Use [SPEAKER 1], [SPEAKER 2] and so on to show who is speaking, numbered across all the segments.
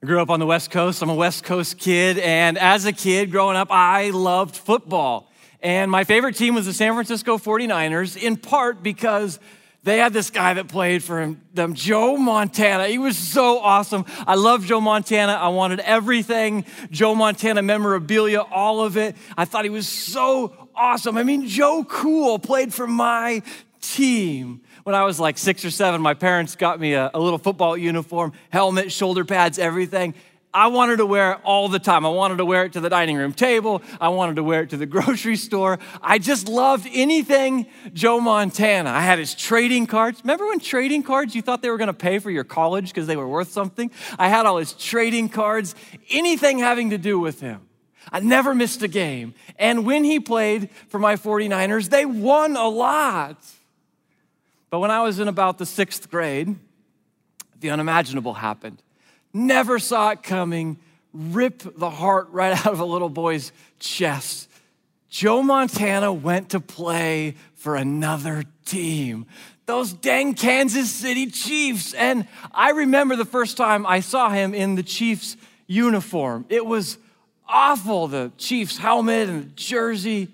[SPEAKER 1] I grew up on the West Coast. I'm a West Coast kid. And as a kid growing up, I loved football. And my favorite team was the San Francisco 49ers, in part because they had this guy that played for them, Joe Montana. He was so awesome. I love Joe Montana. I wanted everything Joe Montana memorabilia, all of it. I thought he was so awesome. I mean, Joe Cool played for my team when I was like six or seven, my parents got me a, a, little football uniform, helmet, shoulder pads, everything. I wanted to wear it all the time. I wanted to wear it to the dining room table. I wanted to wear it to the grocery store. I just loved anything Joe Montana. I had his trading cards. Remember when trading cards, you thought they were going to pay for your college because they were worth something? I had all his trading cards, anything having to do with him. I never missed a game. And when he played for my 49ers, they won a lot. But when I was in about the sixth grade, the unimaginable happened. Never saw it coming, rip the heart right out of a little boy's chest. Joe Montana went to play for another team. Those dang Kansas City Chiefs. And I remember the first time I saw him in the Chiefs uniform. It was awful the Chiefs helmet and the jersey.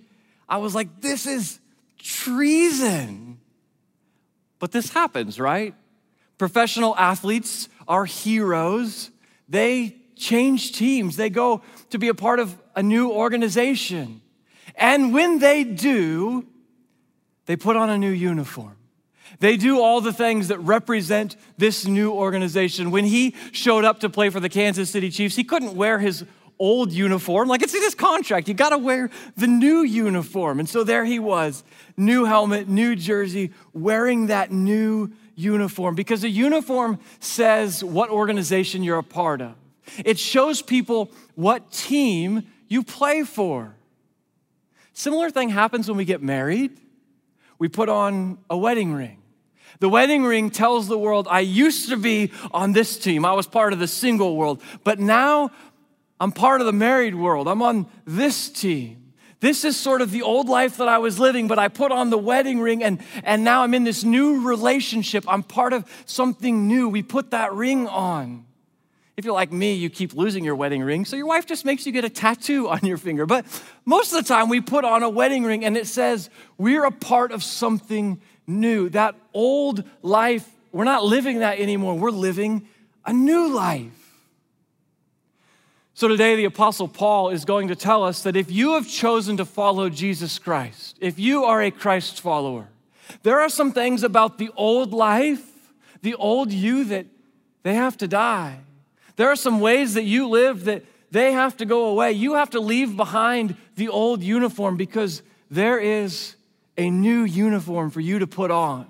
[SPEAKER 1] I was like, this is treason. But this happens, right? Professional athletes are heroes. They change teams, they go to be a part of a new organization. And when they do, they put on a new uniform. They do all the things that represent this new organization. When he showed up to play for the Kansas City Chiefs, he couldn't wear his old uniform. Like it's in his contract. You got to wear the new uniform. And so there he was, new helmet, new jersey, wearing that new uniform because a uniform says what organization you're a part of. It shows people what team you play for. Similar thing happens when we get married. We put on a wedding ring. The wedding ring tells the world, I used to be on this team. I was part of the single world, but now I'm part of the married world. I'm on this team. This is sort of the old life that I was living, but I put on the wedding ring and, and now I'm in this new relationship. I'm part of something new. We put that ring on. If you're like me, you keep losing your wedding ring, so your wife just makes you get a tattoo on your finger. But most of the time, we put on a wedding ring and it says we're a part of something new. That old life, we're not living that anymore. We're living a new life. So today, the Apostle Paul is going to tell us that if you have chosen to follow Jesus Christ, if you are a Christ follower, there are some things about the old life, the old you, that they have to die. There are some ways that you live that they have to go away. You have to leave behind the old uniform because there is a new uniform for you to put on.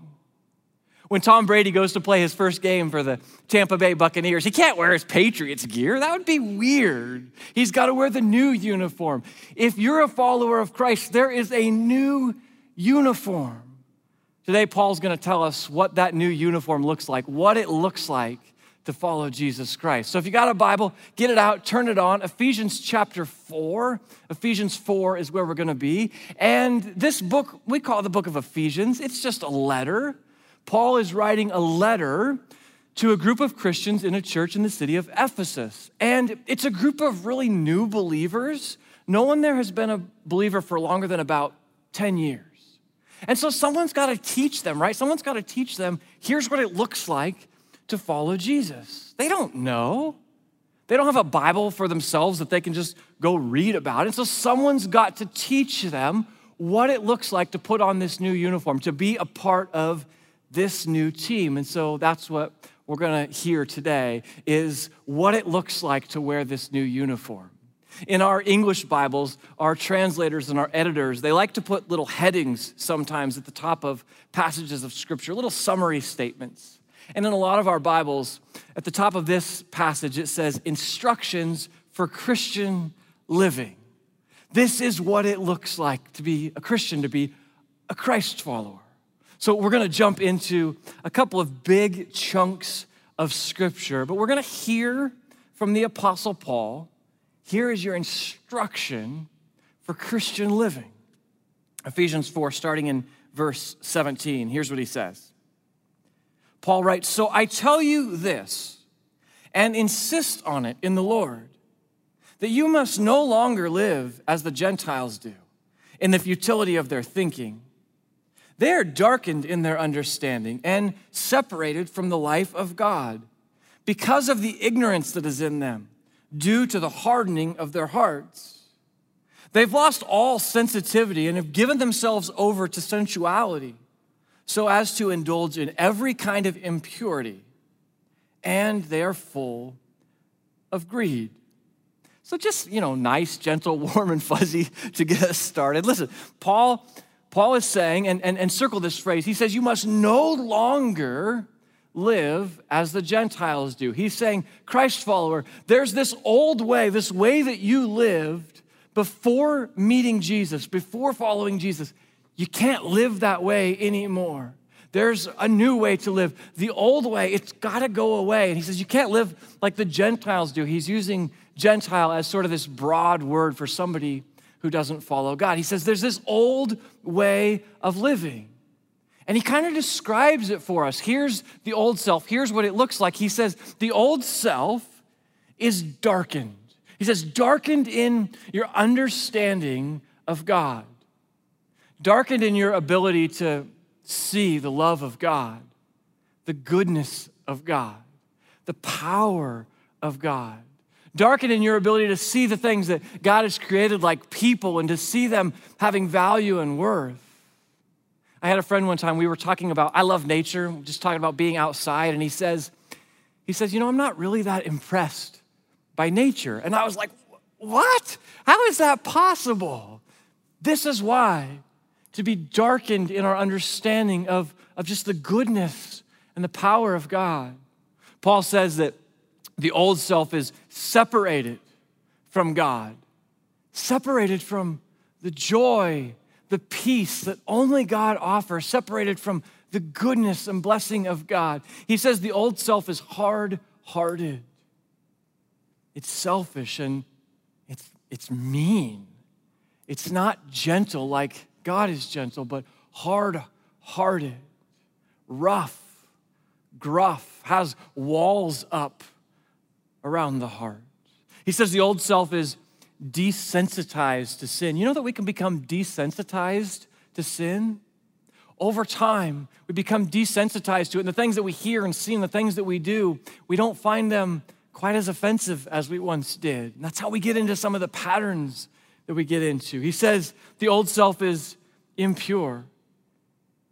[SPEAKER 1] When Tom Brady goes to play his first game for the Tampa Bay Buccaneers, he can't wear his Patriots gear. That would be weird. He's got to wear the new uniform. If you're a follower of Christ, there is a new uniform. Today, Paul's going to tell us what that new uniform looks like, what it looks like to follow Jesus Christ. So if you got a Bible, get it out, turn it on. Ephesians chapter 4. Ephesians 4 is where we're going to be. And this book, we call the book of Ephesians. It's just a letter Paul is writing a letter to a group of Christians in a church in the city of Ephesus. And it's a group of really new believers. No one there has been a believer for longer than about 10 years. And so someone's got to teach them, right? Someone's got to teach them here's what it looks like to follow Jesus. They don't know. They don't have a Bible for themselves that they can just go read about. And so someone's got to teach them what it looks like to put on this new uniform, to be a part of this new team. And so that's what we're going to hear today is what it looks like to wear this new uniform. In our English Bibles, our translators and our editors, they like to put little headings sometimes at the top of passages of scripture, little summary statements. And in a lot of our Bibles, at the top of this passage, it says instructions for Christian living. This is what it looks like to be a Christian, to be a Christ follower. So we're going to jump into a couple of big chunks of scripture, but we're going to hear from the Apostle Paul. Here is your instruction for Christian living. Ephesians 4, starting in verse 17. Here's what he says Paul writes So I tell you this, and insist on it in the Lord that you must no longer live as the Gentiles do, in the futility of their thinking. They are darkened in their understanding and separated from the life of God because of the ignorance that is in them, due to the hardening of their hearts. They've lost all sensitivity and have given themselves over to sensuality so as to indulge in every kind of impurity, and they are full of greed. So just, you know, nice, gentle, warm, and fuzzy to get us started. Listen, Paul, Paul is saying, and, and, and circle this phrase, he says, you must no longer live as the Gentiles do. He's saying, Christ follower, there's this old way, this way that you lived before meeting Jesus, before following Jesus. You can't live that way anymore. There's a new way to live. The old way, it's got to go away. And he says, You can't live like the Gentiles do. He's using Gentile as sort of this broad word for somebody who doesn't follow God. He says, There's this old way of living. And he kind of describes it for us. Here's the old self. Here's what it looks like. He says, The old self is darkened. He says, darkened in your understanding of God, darkened in your ability to see the love of God, the goodness of God, the power of God. Darken in your ability to see the things that God has created like people and to see them having value and worth. I had a friend one time, we were talking about, I love nature, just talking about being outside, and he says, he says, you know, I'm not really that impressed by nature. And I was like, what? How is that possible? This is why to be darkened in our understanding of, of just the goodness and the power of God. Paul says that the old self is separated from God, separated from the joy, the peace that only God offers, separated from the goodness and blessing of God. He says the old self is hard hearted, it's selfish, and it's, it's mean. It's not gentle like God is gentle, but hard hearted, rough, gruff, has walls up around the heart. He says the old self is desensitized to sin. You know that we can become desensitized to sin? Over time, we become desensitized to it. And the things that we hear and see and the things that we do, we don't find them quite as offensive as we once did. And that's how we get into some of the patterns that we get into. He says the old self is impure,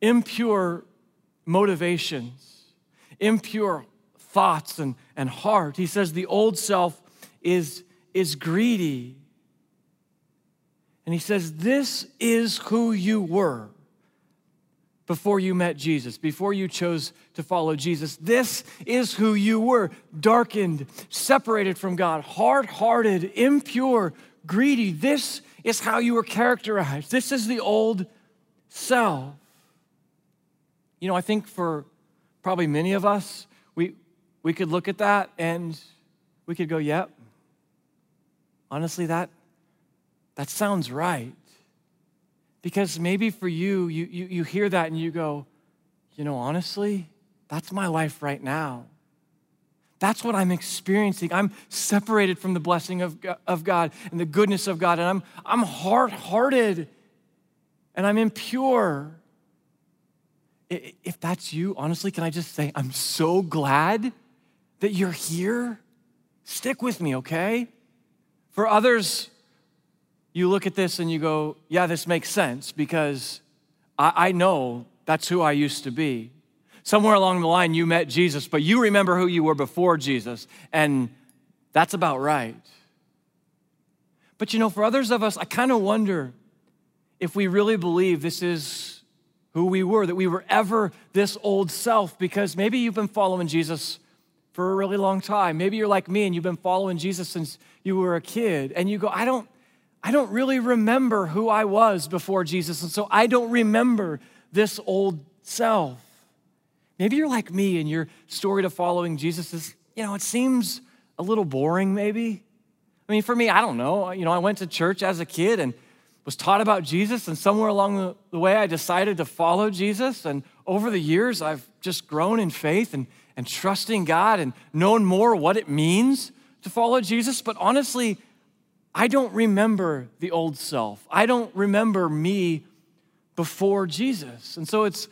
[SPEAKER 1] impure motivations, impure thoughts and, and heart. He says the old self is, is greedy. And he says, This is who you were before you met Jesus, before you chose to follow Jesus. This is who you were darkened, separated from God, hard hearted, impure, greedy. This is how you were characterized. This is the old self. You know, I think for probably many of us, we, could look at that and we could go, yep, honestly, that, that sounds right. Because maybe for you, you, you, you hear that and you go, you know, honestly, that's my life right now. That's what I'm experiencing. I'm separated from the blessing of, of God and the goodness of God, and I'm, I'm hard hearted and I'm impure. If that's you, honestly, can I just say, I'm so glad that you're here? Stick with me, okay? For others, you look at this and you go, yeah, this makes sense because I, I know that's who I used to be. Somewhere along the line, you met Jesus, but you remember who you were before Jesus, and that's about right. But you know, for others of us, I kind of wonder if we really believe this is who we were, that we were ever this old self, because maybe you've been following Jesus for a really long time. Maybe you're like me and you've been following Jesus since you were a kid, and you go, I don't. I don't really remember who I was before Jesus, and so I don't remember this old self. Maybe you're like me and your story to following Jesus is, you know, it seems a little boring, maybe. I mean, for me, I don't know. You know, I went to church as a kid and was taught about Jesus, and somewhere along the way, I decided to follow Jesus. And over the years, I've just grown in faith and, and trusting God and knowing more what it means to follow Jesus. But honestly, I don't remember the old self. I don't remember me before Jesus. And so it's,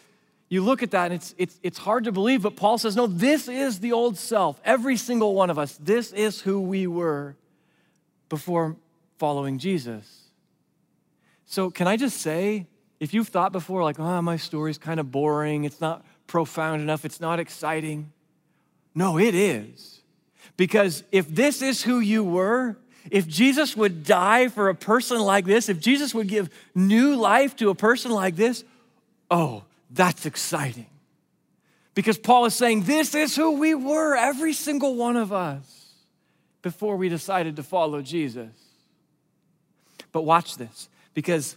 [SPEAKER 1] you look at that and it's, it's, it's hard to believe, but Paul says, no, this is the old self. Every single one of us, this is who we were before following Jesus. So, can I just say, if you've thought before, like, oh, my story's kind of boring, it's not profound enough, it's not exciting. No, it is. Because if this is who you were, if Jesus would die for a person like this, if Jesus would give new life to a person like this, oh, that's exciting. Because Paul is saying, this is who we were, every single one of us, before we decided to follow Jesus. But watch this, because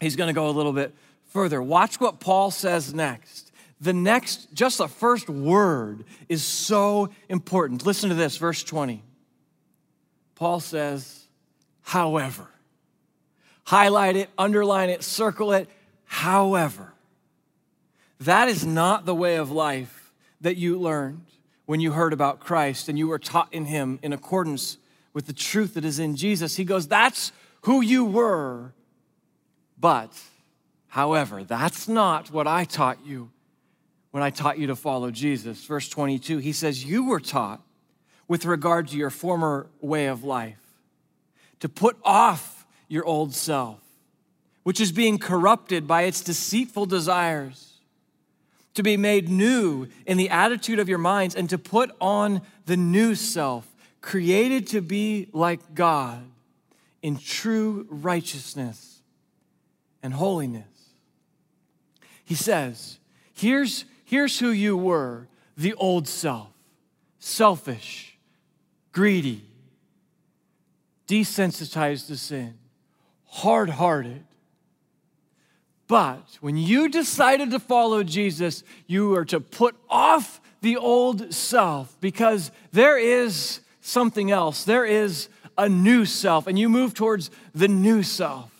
[SPEAKER 1] he's going to go a little bit further. Watch what Paul says next. The next, just the first word is so important. Listen to this, verse 20. Paul says, however. Highlight it, underline it, circle it, however. That is not the way of life that you learned when you heard about Christ and you were taught in Him in accordance with the truth that is in Jesus. He goes, That's who you were. But, however, that's not what I taught you when I taught you to follow Jesus. Verse 22, he says, You were taught with regard to your former way of life, to put off your old self, which is being corrupted by its deceitful desires, to be made new in the attitude of your minds, and to put on the new self, created to be like God in true righteousness and holiness. He says, Here's, here's who you were the old self, selfish greedy, desensitized to sin, hard hearted. But when you decided to follow Jesus, you are to put off the old self because there is something else. There is a new self, and you move towards the new self.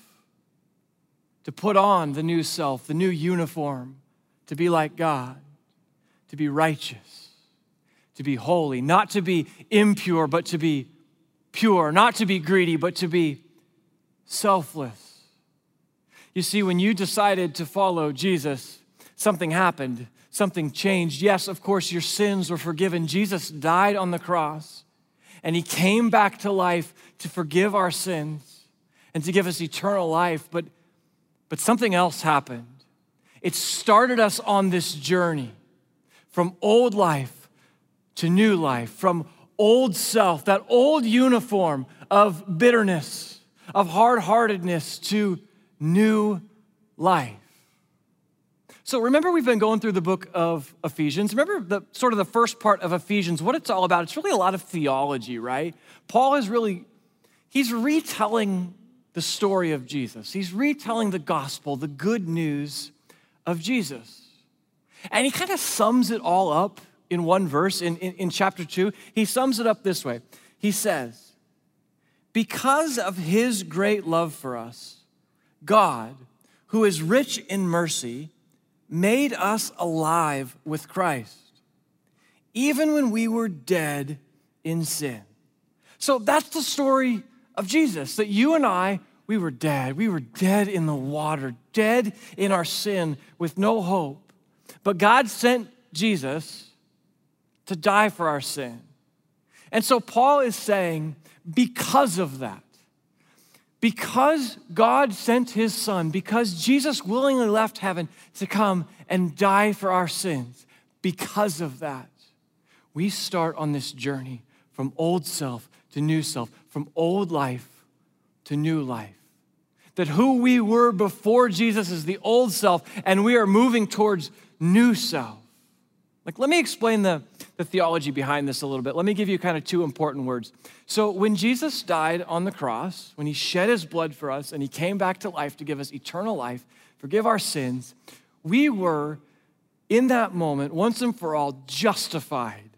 [SPEAKER 1] To put on the new self, the new uniform, to be like God, to be righteous to be holy, not to be impure, but to be pure, not to be greedy, but to be selfless. You see, when you decided to follow Jesus, something happened, something changed. Yes, of course, your sins were forgiven. Jesus died on the cross, and he came back to life to forgive our sins and to give us eternal life. But, but something else happened. It started us on this journey from old life to new life, from old self, that old uniform of bitterness, of hard heartedness, to new life. So remember, we've been going through the book of Ephesians. Remember the sort of the first part of Ephesians, what it's all about. It's really a lot of theology, right? Paul is really, he's retelling the story of Jesus. He's retelling the gospel, the good news of Jesus. And he kind of sums it all up in one verse in, in, in chapter 2. He sums it up this way He says, Because of his great love for us, God, who is rich in mercy, made us alive with Christ, even when we were dead in sin. So that's the story of Jesus, that you and I, we were dead. We were dead in the water, dead in our sin with no hope. But God sent Jesus to die for our sin. And so Paul is saying, because of that, because God sent his son, because Jesus willingly left heaven to come and die for our sins, because of that, we start on this journey from old self to new self, from old life to new life. That who we were before Jesus is the old self, and we are moving towards new self. Like, let me explain the, the theology behind this a little bit. Let me give you kind of two important words. So, when Jesus died on the cross, when he shed his blood for us and he came back to life to give us eternal life, forgive our sins, we were in that moment, once and for all, justified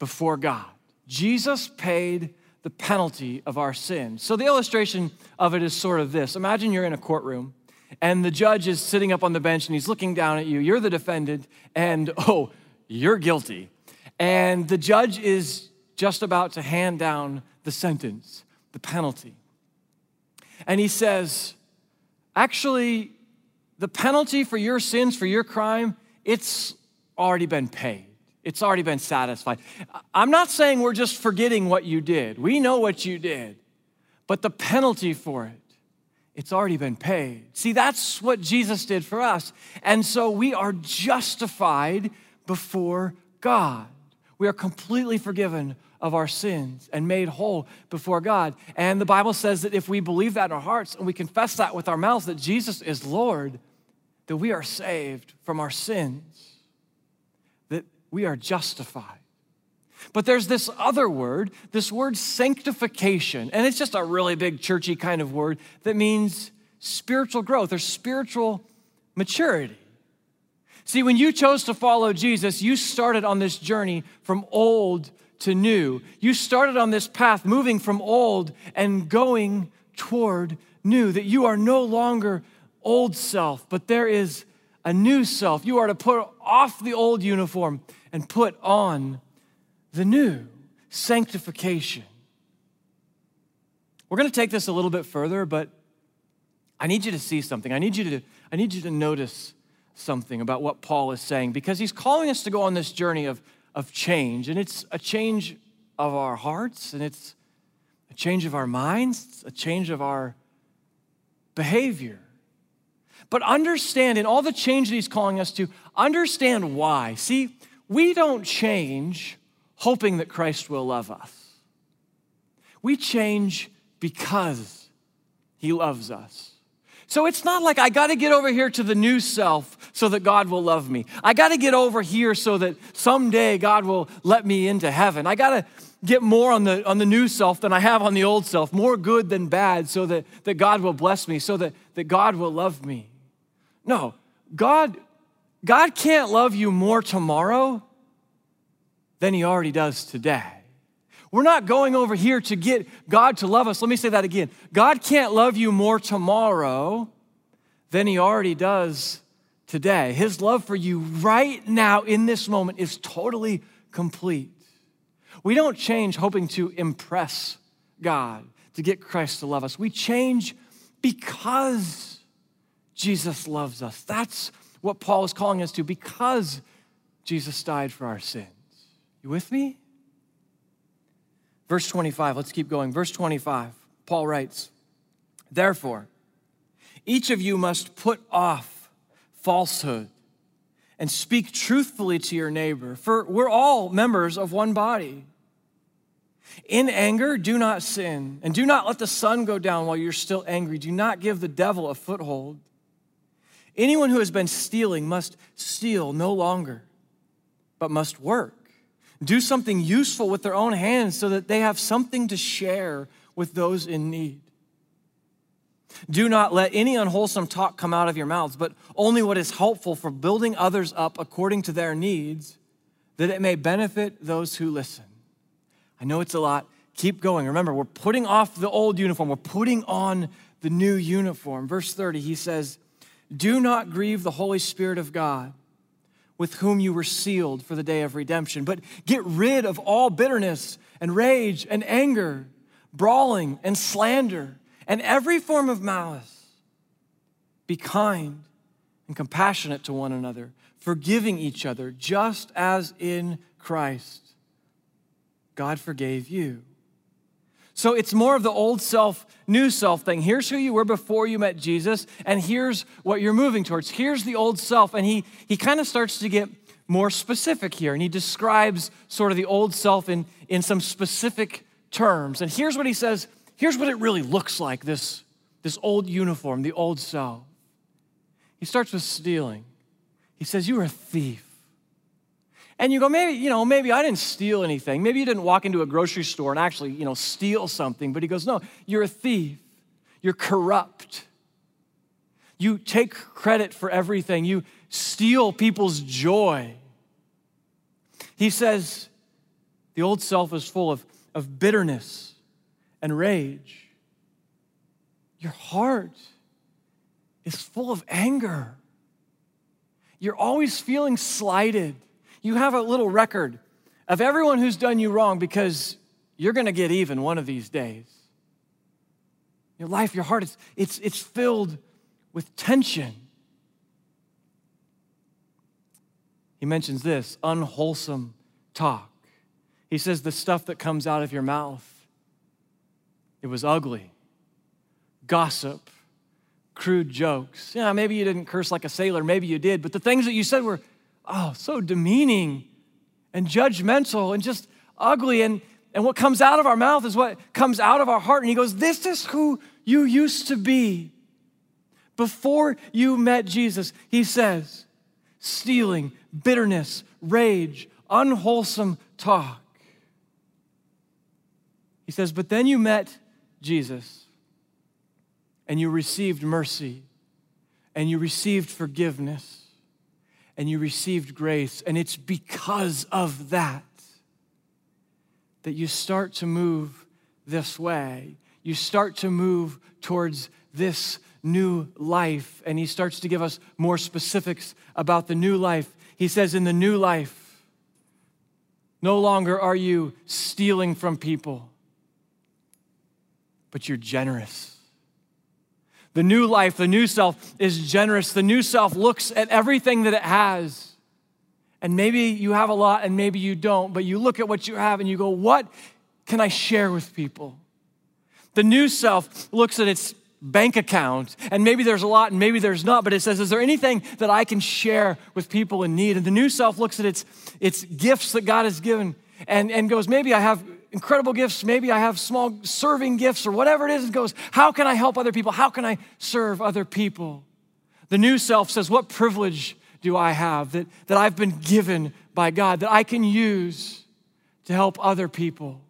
[SPEAKER 1] before God. Jesus paid the penalty of our sin. So, the illustration of it is sort of this Imagine you're in a courtroom and the judge is sitting up on the bench and he's looking down at you. You're the defendant, and oh, you're guilty. And the judge is just about to hand down the sentence, the penalty. And he says, Actually, the penalty for your sins, for your crime, it's already been paid. It's already been satisfied. I'm not saying we're just forgetting what you did. We know what you did. But the penalty for it, it's already been paid. See, that's what Jesus did for us. And so we are justified before God. We are completely forgiven of our sins and made whole before God. And the Bible says that if we believe that in our hearts and we confess that with our mouths that Jesus is Lord, that we are saved from our sins, we are justified. But there's this other word, this word sanctification, and it's just a really big churchy kind of word that means spiritual growth or spiritual maturity. See, when you chose to follow Jesus, you started on this journey from old to new. You started on this path moving from old and going toward new, that you are no longer old self, but there is a new self. You are to put off the old uniform and put on the new sanctification. We're going to take this a little bit further, but I need you to see something. I need you to, I need you to notice something about what Paul is saying because he's calling us to go on this journey of, of change. And it's a change of our hearts, and it's a change of our minds, a change of our behavior. But understand in all the change that he's calling us to, understand why. See, we don't change hoping that Christ will love us. We change because he loves us. So it's not like I got to get over here to the new self so that God will love me. I got to get over here so that someday God will let me into heaven. I got to get more on the, on the new self than I have on the old self, more good than bad, so that, that God will bless me, so that, that God will love me. No, God, God can't love you more tomorrow than He already does today. We're not going over here to get God to love us. Let me say that again. God can't love you more tomorrow than He already does today. His love for you right now in this moment is totally complete. We don't change hoping to impress God, to get Christ to love us. We change because Jesus loves us. That's what Paul is calling us to because Jesus died for our sins. You with me? Verse 25, let's keep going. Verse 25, Paul writes, Therefore, each of you must put off falsehood and speak truthfully to your neighbor, for we're all members of one body. In anger, do not sin, and do not let the sun go down while you're still angry. Do not give the devil a foothold. Anyone who has been stealing must steal no longer, but must work. Do something useful with their own hands so that they have something to share with those in need. Do not let any unwholesome talk come out of your mouths, but only what is helpful for building others up according to their needs, that it may benefit those who listen. I know it's a lot. Keep going. Remember, we're putting off the old uniform, we're putting on the new uniform. Verse 30, he says, do not grieve the Holy Spirit of God, with whom you were sealed for the day of redemption, but get rid of all bitterness and rage and anger, brawling and slander, and every form of malice. Be kind and compassionate to one another, forgiving each other, just as in Christ God forgave you. So it's more of the old self, new self thing. Here's who you were before you met Jesus, and here's what you're moving towards. Here's the old self. And he, he kind of starts to get more specific here, and he describes sort of the old self in, in some specific terms. And here's what he says here's what it really looks like this, this old uniform, the old self. He starts with stealing. He says, You're a thief. And you go, maybe, you know, maybe I didn't steal anything. Maybe you didn't walk into a grocery store and actually, you know, steal something. But he goes, no, you're a thief. You're corrupt. You take credit for everything. You steal people's joy. He says the old self is full of, of bitterness and rage. Your heart is full of anger. You're always feeling slighted. You have a little record of everyone who's done you wrong because you're going to get even one of these days. Your life, your heart, it's, it's, it's filled with tension. He mentions this unwholesome talk. He says the stuff that comes out of your mouth, it was ugly. Gossip, crude jokes. Yeah, maybe you didn't curse like a sailor, maybe you did, but the things that you said were, oh, so demeaning and judgmental and just ugly. And, and what comes out of our mouth is what comes out of our heart. And he goes, This is who you used to be. Before you met Jesus, he says, stealing, bitterness, rage, unwholesome talk. He says, But then you met Jesus and you received mercy and you received forgiveness and you received grace. And it's because of that that you start to move this way. You start to move towards this new life. And he starts to give us more specifics about the new life. He says, In the new life, no longer are you stealing from people, but you're generous. The new life, the new self is generous. The new self looks at everything that it has. And maybe you have a lot and maybe you don't, but you look at what you have and you go, What can I share with people? The new self looks at its bank account. And maybe there's a lot and maybe there's not, but it says, Is there anything that I can share with people in need? And the new self looks at its, its gifts that God has given and, and goes, Maybe I have incredible gifts, maybe I have small serving gifts or whatever it is, and goes, How can I help other people? How can I serve other people? The new self says, What privilege do I have that, that I've been given by God that I can use to help other people?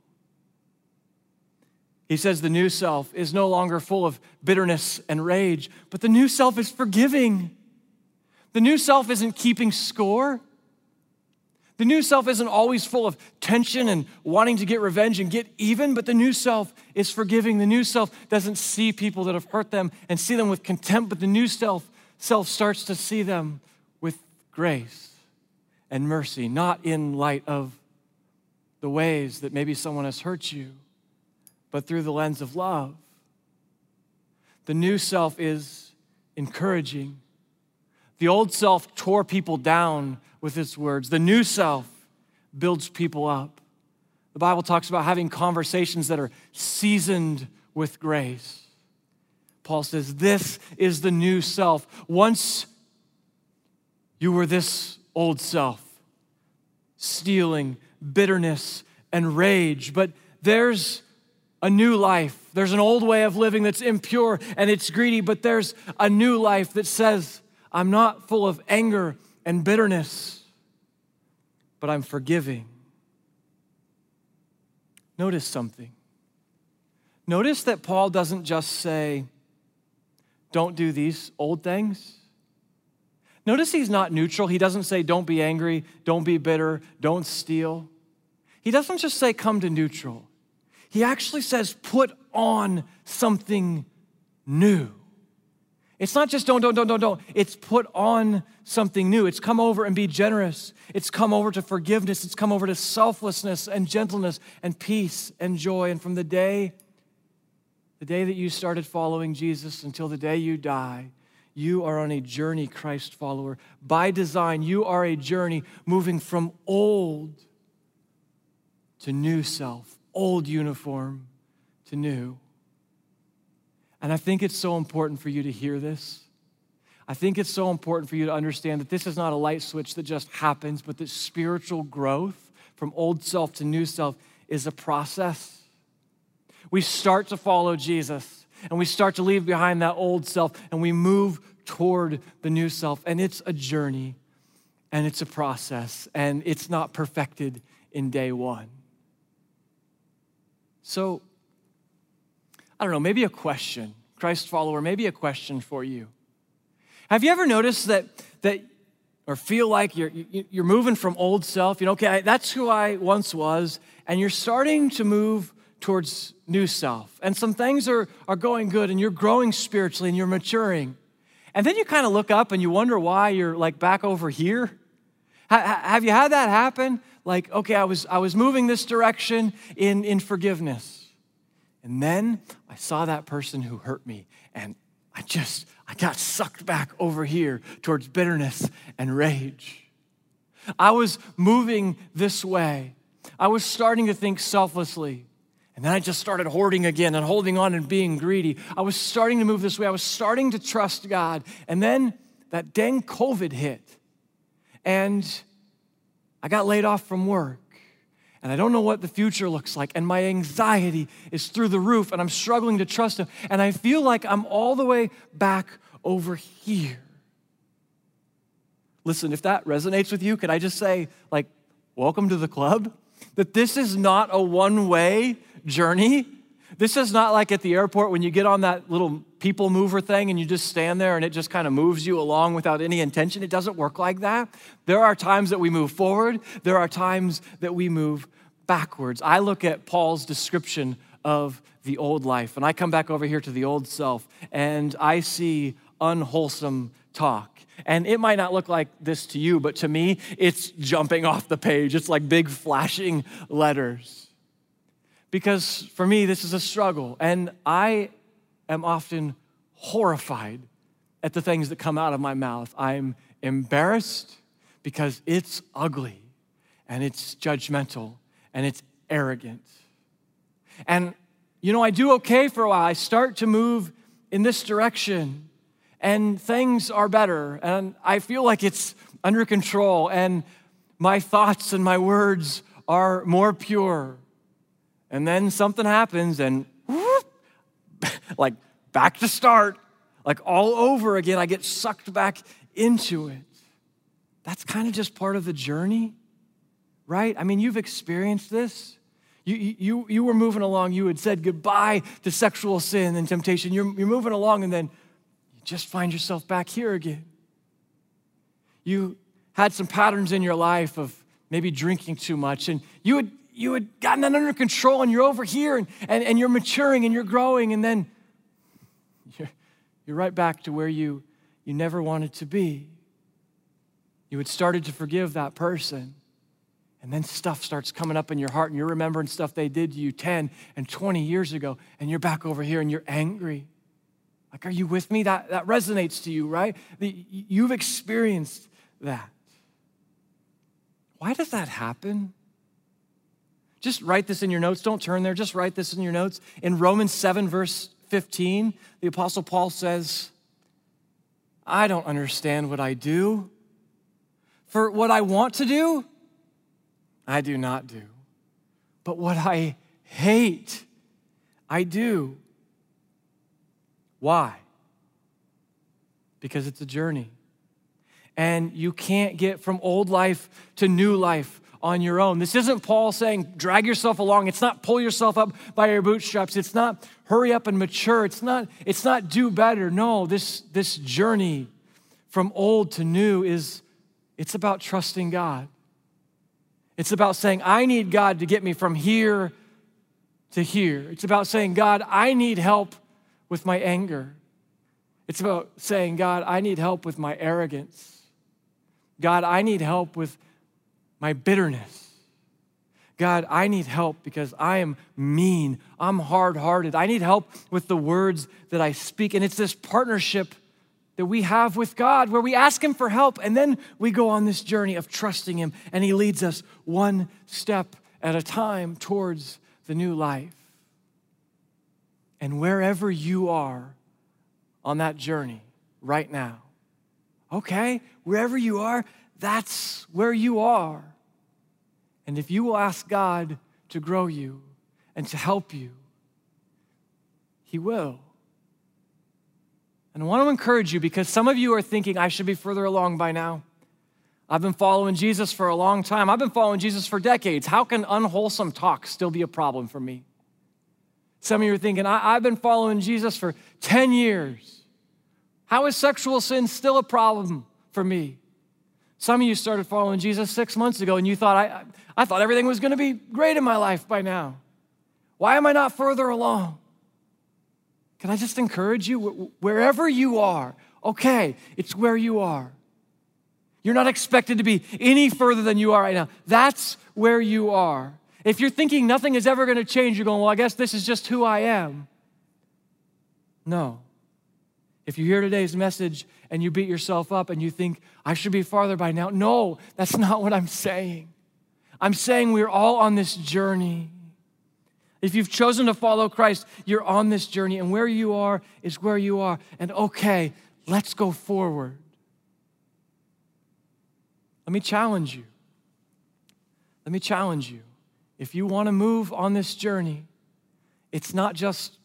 [SPEAKER 1] He says the new self is no longer full of bitterness and rage, but the new self is forgiving. The new self isn't keeping score. The new self isn't always full of tension and wanting to get revenge and get even, but the new self is forgiving. The new self doesn't see people that have hurt them and see them with contempt, but the new self, self starts to see them with grace and mercy, not in light of the ways that maybe someone has hurt you but through the lens of love. The new self is encouraging. The old self tore people down with its words. The new self builds people up. The Bible talks about having conversations that are seasoned with grace. Paul says, This is the new self. Once you were this old self, stealing, bitterness, and rage, but there's a new life. There's an old way of living that's impure and it's greedy, but there's a new life that says, I'm not full of anger and bitterness, but I'm forgiving. Notice something. Notice that Paul doesn't just say, don't do these old things. Notice he's not neutral. He doesn't say, don't be angry, don't be bitter, don't steal. He doesn't just say, come to neutral. He actually says, put on something new. It's not just don't, don't, don't, don't, don't. It's put on something new. It's come over and be generous. It's come over to forgiveness. It's come over to selflessness and gentleness and peace and joy. And from the day, the day that you started following Jesus until the day you die, you are on a journey, Christ follower. By design, you are a journey moving from old to new self old uniform to new. And I think it's so important for you to hear this. I think it's so important for you to understand that this is not a light switch that just happens, but that spiritual growth from old self to new self is a process. We start to follow Jesus and we start to leave behind that old self and we move toward the new self. And it's a journey and it's a process and it's not perfected in day one. So, I don't know, maybe a question, Christ follower, maybe a question for you. Have you ever noticed that, that or feel like you're, you're moving from old self? You know, okay, that's who I once was, and you're starting to move towards new self. And some things are, are going good, and you're growing spiritually, and you're maturing. And then you kind of look up and you wonder why you're like back over here. have you had that happen? like, okay, I was, I was moving this direction in, in forgiveness. And then I saw that person who hurt me, and I just, I got sucked back over here towards bitterness and rage. I was moving this way. I was starting to think selflessly. And then I just started hoarding again and holding on and being greedy. I was starting to move this way. I was starting to trust God. And then that dang COVID hit. And I got laid off from work. And I don't know what the future looks like. And my anxiety is through the roof. And I'm struggling to trust Him. And I feel like I'm all the way back over here. Listen, if that resonates with you, could I just say, like, welcome to the club? That this is not a one way journey. This is not like at the airport when you get on that little people mover thing and you just stand there and it just kind of moves you along without any intention. It doesn't work like that. There are times that we move forward, there are times that we move backwards. I look at Paul's description of the old life and I come back over here to the old self and I see unwholesome talk. And it might not look like this to you, but to me, it's jumping off the page. It's like big flashing letters. Because for me, this is a struggle. And I am often horrified at the things that come out of my mouth. I'm embarrassed because it's ugly and it's judgmental and it's arrogant. And, you know, I do okay for a while. I start to move in this direction and things are better and I feel like it's under control and my thoughts and my words are more pure. And then something happens and like back to start, like all over again. I get sucked back into it. That's kind of just part of the journey, right? I mean, you've experienced this. You, you, you were moving along, you had said goodbye to sexual sin and temptation. You're, you're moving along, and then you just find yourself back here again. You had some patterns in your life of maybe drinking too much, and you had, you had gotten that under control, and you're over here, and, and, and you're maturing and you're growing, and then you're, you're right back to where you, you never wanted to be. You had started to forgive that person. And then stuff starts coming up in your heart, and you're remembering stuff they did to you 10 and 20 years ago, and you're back over here and you're angry. Like, are you with me? That, that resonates to you, right? The, you've experienced that. Why does that happen? Just write this in your notes. Don't turn there. Just write this in your notes. In Romans 7, verse 15, the Apostle Paul says, I don't understand what I do. For what I want to do, I do not do. But what I hate, I do. Why? Because it's a journey. And you can't get from old life to new life on your own. This isn't Paul saying drag yourself along. It's not pull yourself up by your bootstraps. It's not hurry up and mature. It's not it's not do better. No, this this journey from old to new is it's about trusting God. It's about saying I need God to get me from here to here. It's about saying God, I need help with my anger. It's about saying God, I need help with my arrogance. God, I need help with my bitterness. God, I need help because I am mean. I'm hard hearted. I need help with the words that I speak. And it's this partnership that we have with God where we ask Him for help and then we go on this journey of trusting Him and He leads us one step at a time towards the new life. And wherever you are on that journey right now, okay, wherever you are, that's where you are. And if you will ask God to grow you and to help you, He will. And I want to encourage you because some of you are thinking, I should be further along by now. I've been following Jesus for a long time. I've been following Jesus for decades. How can unwholesome talk still be a problem for me? Some of you are thinking, I- have been following Jesus for 10 years. How is sexual sin still a problem for me? Some of you started following Jesus six months ago and you thought, I, I thought everything was going to be great in my life by now. Why am I not further along? Can I just encourage you? Wherever you are, okay, it's where you are. You're not expected to be any further than you are right now. That's where you are. If you're thinking nothing is ever going to change, you're going, well, I guess this is just who I am. No. If you hear today's message and you beat yourself up and you think, I should be farther by now, no, that's not what I'm saying. I'm saying we're all on this journey. If you've chosen to follow Christ, you're on this journey, and where you are is where you are. And okay, let's go forward. Let me challenge you. Let me challenge you. If you want to move on this journey, it's not just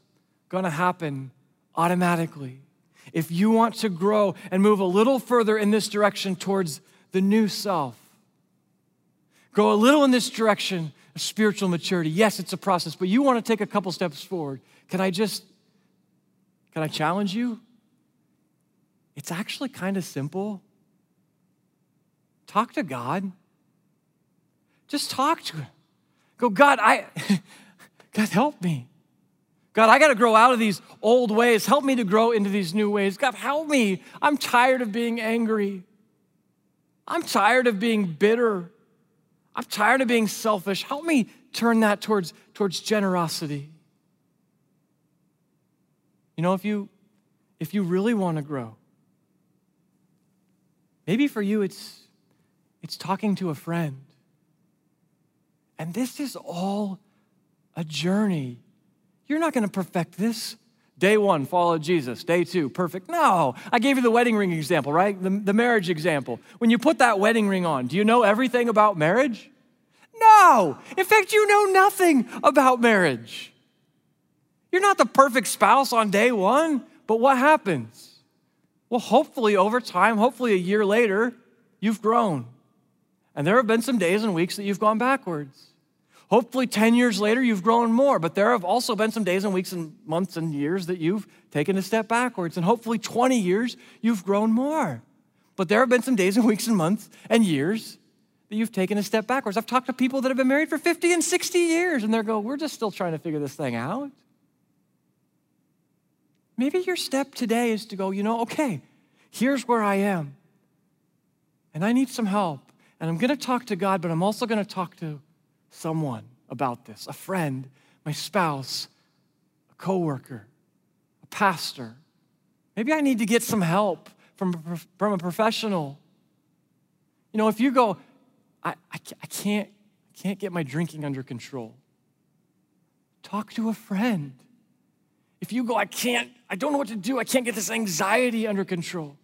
[SPEAKER 1] going to happen automatically. If you want to grow and move a little further in this direction towards the new self, go a little in this direction of spiritual maturity. Yes, it's a process, but you want to take a couple steps forward. Can I just, can I challenge you? It's actually kind of simple. Talk to God. Just talk to Him. Go, God, I, God, help me. God, I got to grow out of these old ways. Help me to grow into these new ways. God, help me. I'm tired of being angry. I'm tired of being bitter. I'm tired of being selfish. Help me turn that towards, towards generosity. You know, if you if you really want to grow, maybe for you it's it's talking to a friend. And this is all a journey. You're not going to perfect this. Day one, follow Jesus. Day two, perfect. No, I gave you the wedding ring example, right? The, the marriage example. When you put that wedding ring on, do you know everything about marriage? No. In fact, you know nothing about marriage. You're not the perfect spouse on day one, but what happens? Well, hopefully, over time, hopefully, a year later, you've grown. And there have been some days and weeks that you've gone backwards. Hopefully, 10 years later, you've grown more, but there have also been some days and weeks and months and years that you've taken a step backwards. And hopefully, 20 years, you've grown more. But there have been some days and weeks and months and years that you've taken a step backwards. I've talked to people that have been married for 50 and 60 years, and they're going, We're just still trying to figure this thing out. Maybe your step today is to go, you know, okay, here's where I am, and I need some help. And I'm going to talk to God, but I'm also going to talk to someone about this a friend, my spouse, a coworker, a pastor. Maybe I need to get some help from, from a professional. You know, if you go, I, I, I, can't, I can't get my drinking under control, talk to a friend. If you go, I can't, I don't know what to do, I can't get this anxiety under control,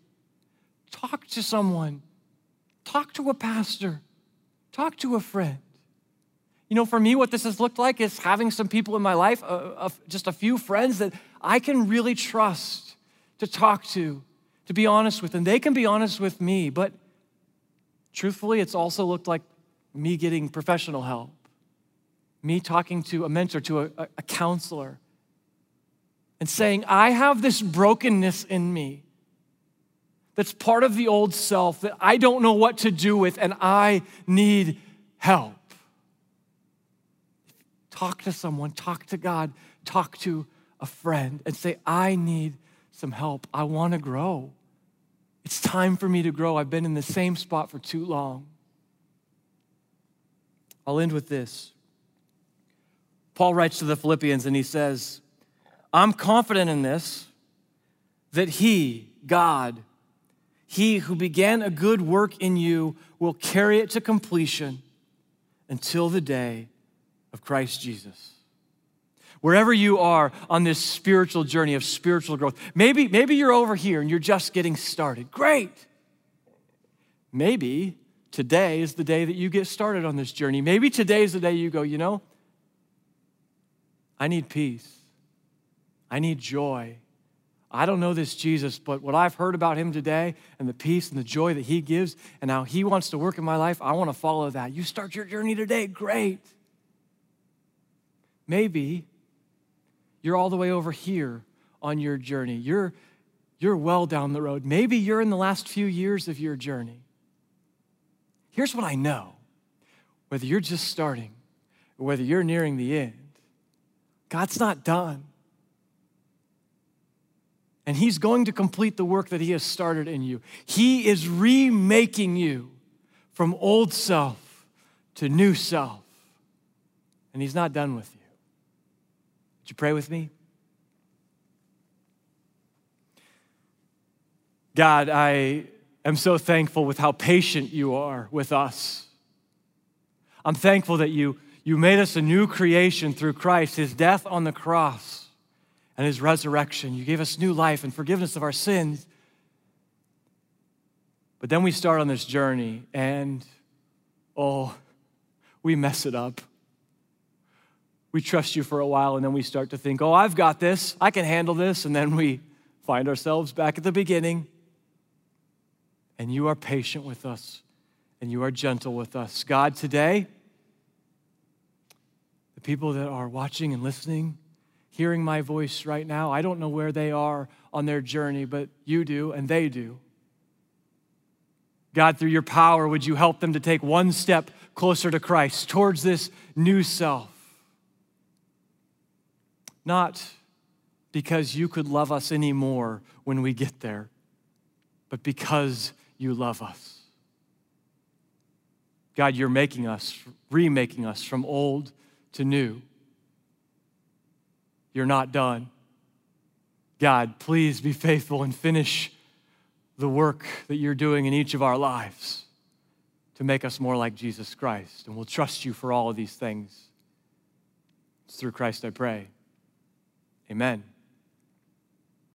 [SPEAKER 1] talk to someone Talk to a pastor, talk to a friend. You know, for me, what this has looked like is having some people in my life, uh, uh, just a few friends that I can really trust to talk to, to be honest with, and they can be honest with me. But truthfully, it's also looked like me getting professional help, me talking to a mentor, to a, a counselor, and saying, I have this brokenness in me that's part of the old self that I don't know what to do with and I need help. Talk to someone, talk to God, talk to a friend, and say, I need some help. I want to grow. It's time for me to grow. I've been in the same spot for too long. I'll end with this. Paul writes to the Philippians and he says, I'm confident in this, that he, God, he who began a good work in you will carry it to completion until the day of Christ Jesus. Wherever you are on this spiritual journey of spiritual growth, maybe, maybe you're over here and you're just getting started. Great. Maybe today is the day that you get started on this journey. Maybe today is the day you go, you know, I need peace. I need joy. I don't know this Jesus, but what I've heard about him today and the peace and the joy that he gives and how he wants to work in my life, I want to follow that. You start your journey today, great. Maybe you're all the way over here on your journey. You're, you're well down the road. Maybe you're in the last few years of your journey. Here's what I know whether you're just starting or whether you're nearing the end, God's not done. And He's going to complete the work that He has started in you. He is remaking you from old self to new self. And He's not done with you. Would you pray with me? God, I am so thankful with how patient you are with us. I'm thankful that you, you made us a new creation through Christ, his death on the cross and his resurrection. You gave us new life and forgiveness of our sins. But then we start on this journey and, oh, we mess it up. We trust you for a while and then we start to think, oh, I've got this, I can handle this. And then we find ourselves back at the beginning and you are patient with us and you are gentle with us. God, today, the people that are watching and listening, hearing my voice right now, I don't know where they are on their journey, but you do and they do. God, through your power, would you help them to take one step closer to Christ, towards this new self? Not because you could love us anymore when we get there, but because you love us. God, you're making us, remaking us from old to new. You're not done. God, please be faithful and finish the work that you're doing in each of our lives to make us more like Jesus Christ. And we'll trust you for all of these things. It's through Christ I pray. Amen.